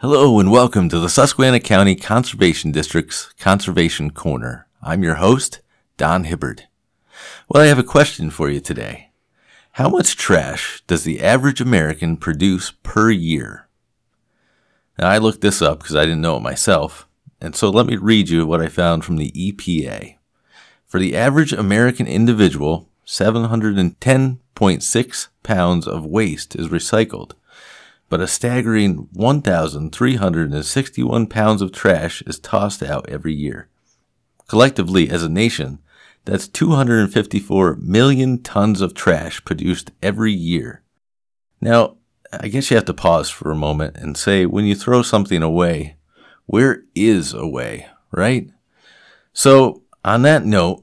Hello and welcome to the Susquehanna County Conservation District's Conservation Corner. I'm your host, Don Hibbard. Well, I have a question for you today. How much trash does the average American produce per year? Now, I looked this up because I didn't know it myself, and so let me read you what I found from the EPA. For the average American individual, 710.6 pounds of waste is recycled but a staggering 1,361 pounds of trash is tossed out every year. Collectively, as a nation, that's 254 million tons of trash produced every year. Now, I guess you have to pause for a moment and say when you throw something away, where is away, right? So, on that note,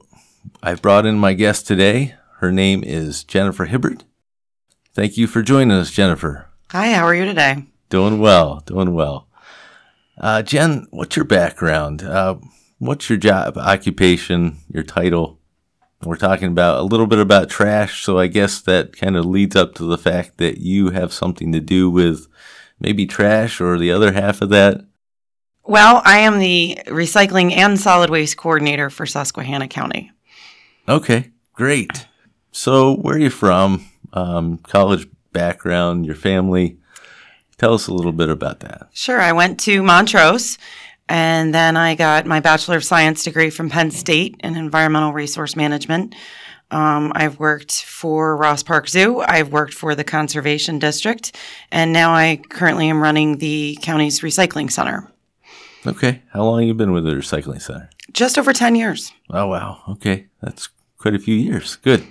I've brought in my guest today. Her name is Jennifer Hibbert. Thank you for joining us, Jennifer. Hi, how are you today? Doing well, doing well. Uh, Jen, what's your background? Uh, what's your job, occupation, your title? We're talking about a little bit about trash, so I guess that kind of leads up to the fact that you have something to do with maybe trash or the other half of that. Well, I am the recycling and solid waste coordinator for Susquehanna County. Okay, great. So, where are you from? Um, college background, your family. Tell us a little bit about that. Sure. I went to Montrose and then I got my Bachelor of Science degree from Penn State in Environmental Resource Management. Um, I've worked for Ross Park Zoo. I've worked for the Conservation District. And now I currently am running the county's recycling center. Okay. How long have you been with the recycling center? Just over 10 years. Oh, wow. Okay. That's quite a few years. Good.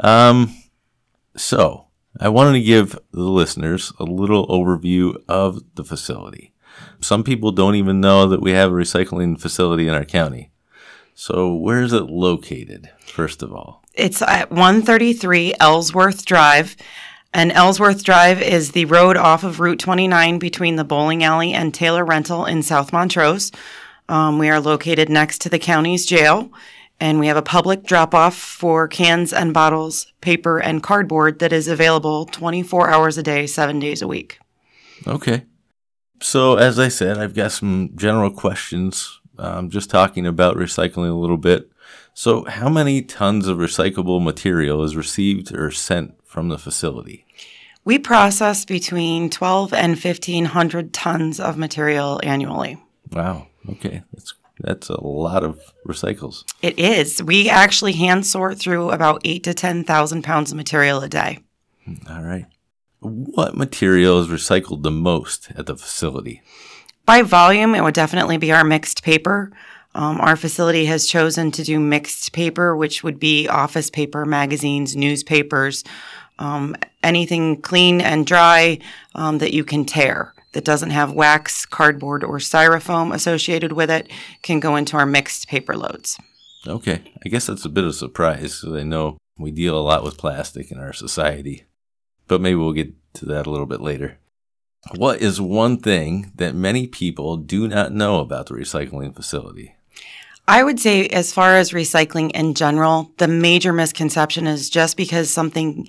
Um, so, I wanted to give the listeners a little overview of the facility. Some people don't even know that we have a recycling facility in our county. So, where is it located, first of all? It's at 133 Ellsworth Drive. And Ellsworth Drive is the road off of Route 29 between the bowling alley and Taylor Rental in South Montrose. Um, we are located next to the county's jail and we have a public drop off for cans and bottles, paper, and cardboard that is available 24 hours a day, seven days a week. Okay. So, as I said, I've got some general questions. Um, just talking about recycling a little bit. So, how many tons of recyclable material is received or sent from the facility? We process between 12 and 1500 tons of material annually. Wow. Okay. That's that's a lot of recycles. It is. We actually hand sort through about eight to 10,000 pounds of material a day. All right. What material is recycled the most at the facility? By volume, it would definitely be our mixed paper. Um, our facility has chosen to do mixed paper, which would be office paper, magazines, newspapers, um, anything clean and dry um, that you can tear that doesn't have wax, cardboard, or styrofoam associated with it can go into our mixed paper loads. Okay. I guess that's a bit of a surprise because I know we deal a lot with plastic in our society, but maybe we'll get to that a little bit later. What is one thing that many people do not know about the recycling facility? I would say, as far as recycling in general, the major misconception is just because something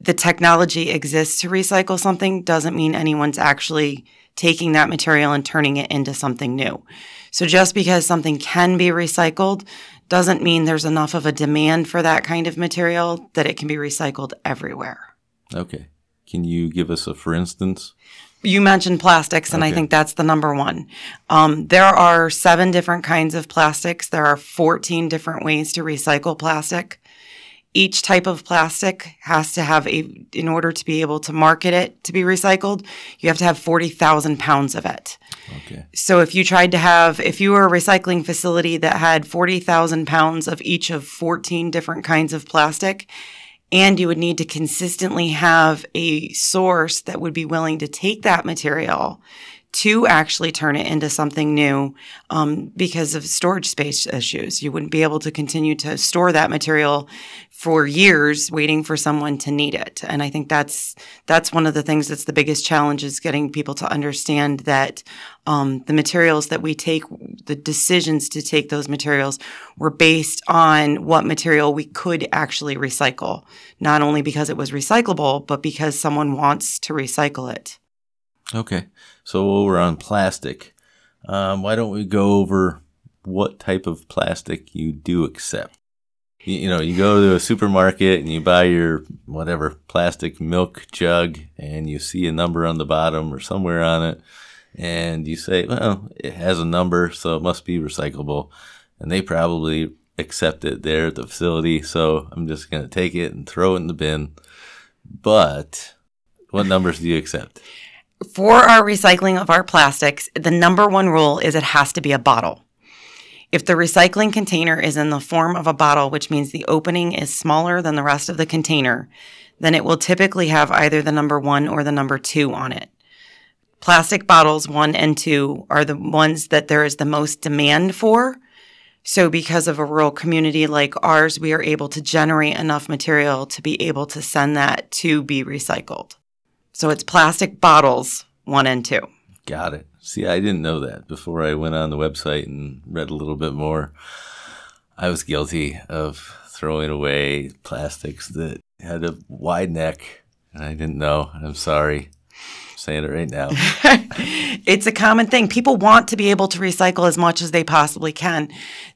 the technology exists to recycle something doesn't mean anyone's actually taking that material and turning it into something new. So just because something can be recycled doesn't mean there's enough of a demand for that kind of material that it can be recycled everywhere. Okay. Can you give us a for instance? You mentioned plastics, and okay. I think that's the number one. Um, there are seven different kinds of plastics. There are 14 different ways to recycle plastic each type of plastic has to have a, in order to be able to market it to be recycled, you have to have 40,000 pounds of it. Okay. So if you tried to have, if you were a recycling facility that had 40,000 pounds of each of 14 different kinds of plastic, and you would need to consistently have a source that would be willing to take that material to actually turn it into something new um, because of storage space issues. You wouldn't be able to continue to store that material for years waiting for someone to need it. And I think that's that's one of the things that's the biggest challenge is getting people to understand that um, the materials that we take, the decisions to take those materials were based on what material we could actually recycle, not only because it was recyclable, but because someone wants to recycle it. Okay. So we're on plastic. Um, why don't we go over what type of plastic you do accept? You, you know, you go to a supermarket and you buy your whatever plastic milk jug and you see a number on the bottom or somewhere on it and you say, well, it has a number, so it must be recyclable. And they probably accept it there at the facility, so I'm just going to take it and throw it in the bin. But what numbers do you accept? For our recycling of our plastics, the number one rule is it has to be a bottle. If the recycling container is in the form of a bottle, which means the opening is smaller than the rest of the container, then it will typically have either the number one or the number two on it. Plastic bottles one and two are the ones that there is the most demand for. So, because of a rural community like ours, we are able to generate enough material to be able to send that to be recycled. So, it's plastic bottles one and two. Got it. See, I didn't know that before I went on the website and read a little bit more. I was guilty of throwing away plastics that had a wide neck, and I didn't know. I'm sorry saying it right now. it's a common thing. People want to be able to recycle as much as they possibly can.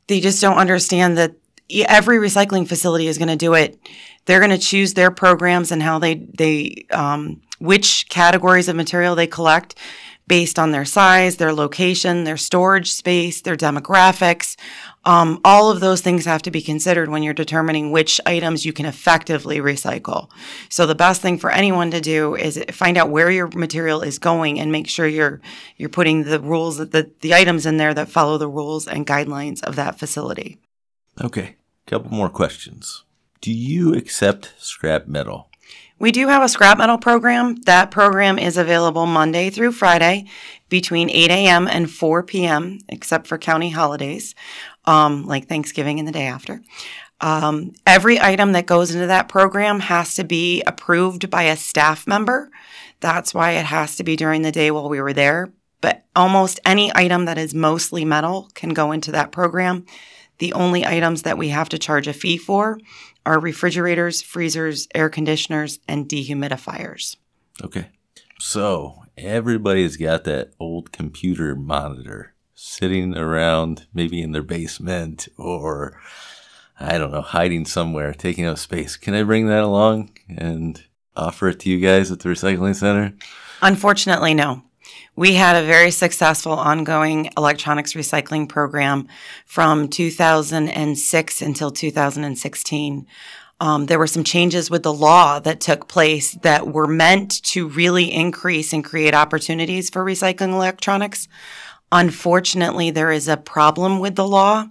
They just don't understand that every recycling facility is going to do it. They're going to choose their programs and how they they um, which categories of material they collect based on their size, their location, their storage space, their demographics. Um, all of those things have to be considered when you're determining which items you can effectively recycle. So the best thing for anyone to do is find out where your material is going and make sure you're you're putting the rules the, the items in there that follow the rules and guidelines of that facility. Okay, couple more questions. Do you accept scrap metal? We do have a scrap metal program. That program is available Monday through Friday between 8 a.m. and 4 p.m., except for county holidays um, like Thanksgiving and the day after. Um, every item that goes into that program has to be approved by a staff member. That's why it has to be during the day while we were there. But almost any item that is mostly metal can go into that program. The only items that we have to charge a fee for are refrigerators, freezers, air conditioners, and dehumidifiers. Okay. So everybody's got that old computer monitor sitting around maybe in their basement or I don't know, hiding somewhere, taking up space. Can I bring that along and offer it to you guys at the recycling center? Unfortunately, no. We had a very successful ongoing electronics recycling program from 2006 until 2016. Um, there were some changes with the law that took place that were meant to really increase and create opportunities for recycling electronics. Unfortunately, there is a problem with the law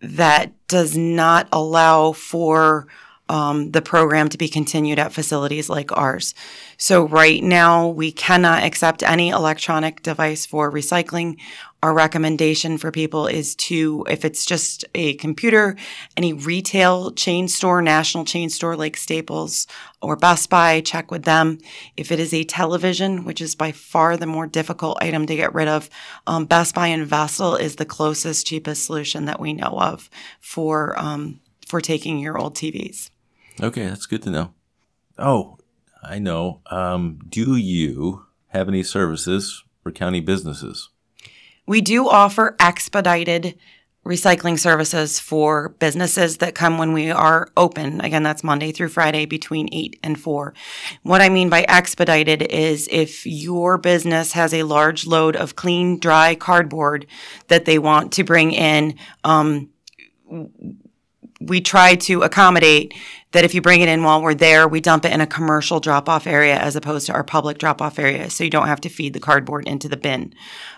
that does not allow for um, the program to be continued at facilities like ours. So, right now, we cannot accept any electronic device for recycling. Our recommendation for people is to, if it's just a computer, any retail chain store, national chain store like Staples or Best Buy, check with them. If it is a television, which is by far the more difficult item to get rid of, um, Best Buy and Vestal is the closest, cheapest solution that we know of for um, for taking your old TVs. Okay, that's good to know. Oh, I know. Um, do you have any services for county businesses? We do offer expedited recycling services for businesses that come when we are open. Again, that's Monday through Friday between 8 and 4. What I mean by expedited is if your business has a large load of clean, dry cardboard that they want to bring in, um, we try to accommodate that if you bring it in while we're there, we dump it in a commercial drop off area as opposed to our public drop off area. So you don't have to feed the cardboard into the bin.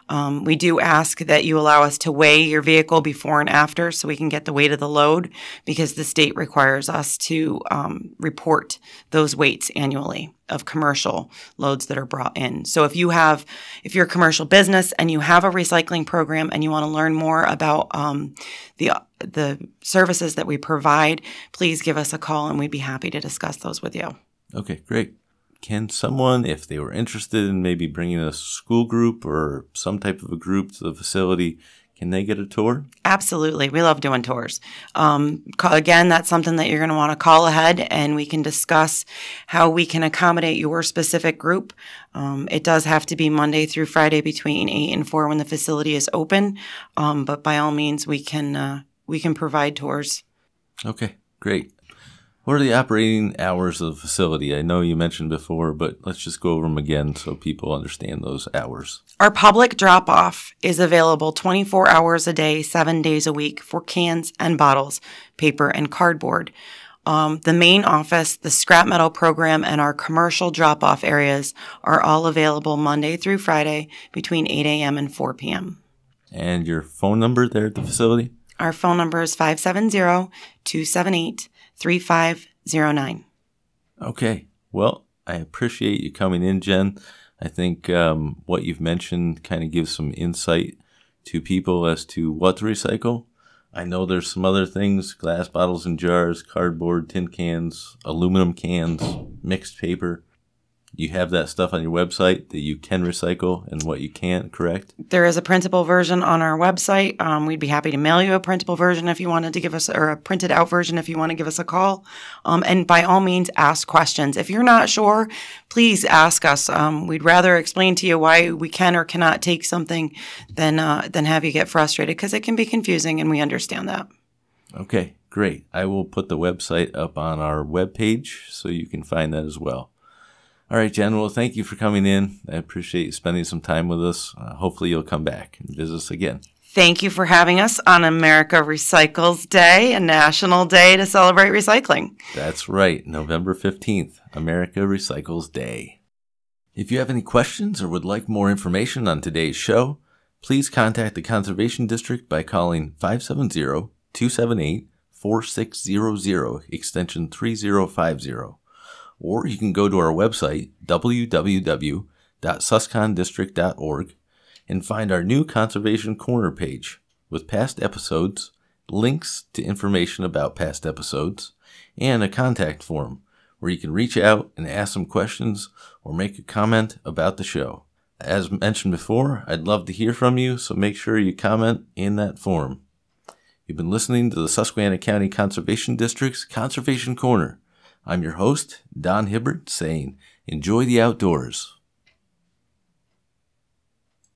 Um, we do ask that you allow us to weigh your vehicle before and after so we can get the weight of the load because the state requires us to um, report those weights annually of commercial loads that are brought in. So if you have, if you're a commercial business and you have a recycling program and you want to learn more about um, the the services that we provide, please give us a call and we'd be happy to discuss those with you. Okay, great can someone, if they were interested in maybe bringing a school group or some type of a group to the facility, can they get a tour? Absolutely. We love doing tours. Um, again, that's something that you're going to want to call ahead and we can discuss how we can accommodate your specific group. Um, it does have to be Monday through Friday between 8 and 4 when the facility is open. Um, but by all means, we can, uh, we can provide tours. Okay, great. What are the operating hours of the facility? I know you mentioned before, but let's just go over them again so people understand those hours. Our public drop off is available 24 hours a day, seven days a week for cans and bottles, paper and cardboard. Um, the main office, the scrap metal program, and our commercial drop off areas are all available Monday through Friday between 8 a.m. and 4 p.m. And your phone number there at the facility? Our phone number is 570 278 3509. Okay. Well, I appreciate you coming in, Jen. I think um, what you've mentioned kind of gives some insight to people as to what to recycle. I know there's some other things glass bottles and jars, cardboard, tin cans, aluminum cans, mixed paper you have that stuff on your website that you can recycle and what you can't, correct? There is a printable version on our website. Um, we'd be happy to mail you a printable version if you wanted to give us, or a printed out version if you want to give us a call. Um, and by all means, ask questions. If you're not sure, please ask us. Um, we'd rather explain to you why we can or cannot take something than uh, than have you get frustrated because it can be confusing, and we understand that. Okay, great. I will put the website up on our webpage so you can find that as well. All right, Jen. Well, thank you for coming in. I appreciate you spending some time with us. Uh, hopefully, you'll come back and visit us again. Thank you for having us on America Recycles Day, a national day to celebrate recycling. That's right, November 15th, America Recycles Day. If you have any questions or would like more information on today's show, please contact the Conservation District by calling 570 278 4600, extension 3050 or you can go to our website, www.suscondistrict.org, and find our new Conservation Corner page with past episodes, links to information about past episodes, and a contact form where you can reach out and ask some questions or make a comment about the show. As mentioned before, I'd love to hear from you, so make sure you comment in that form. You've been listening to the Susquehanna County Conservation District's Conservation Corner. I'm your host, Don Hibbert, saying, enjoy the outdoors.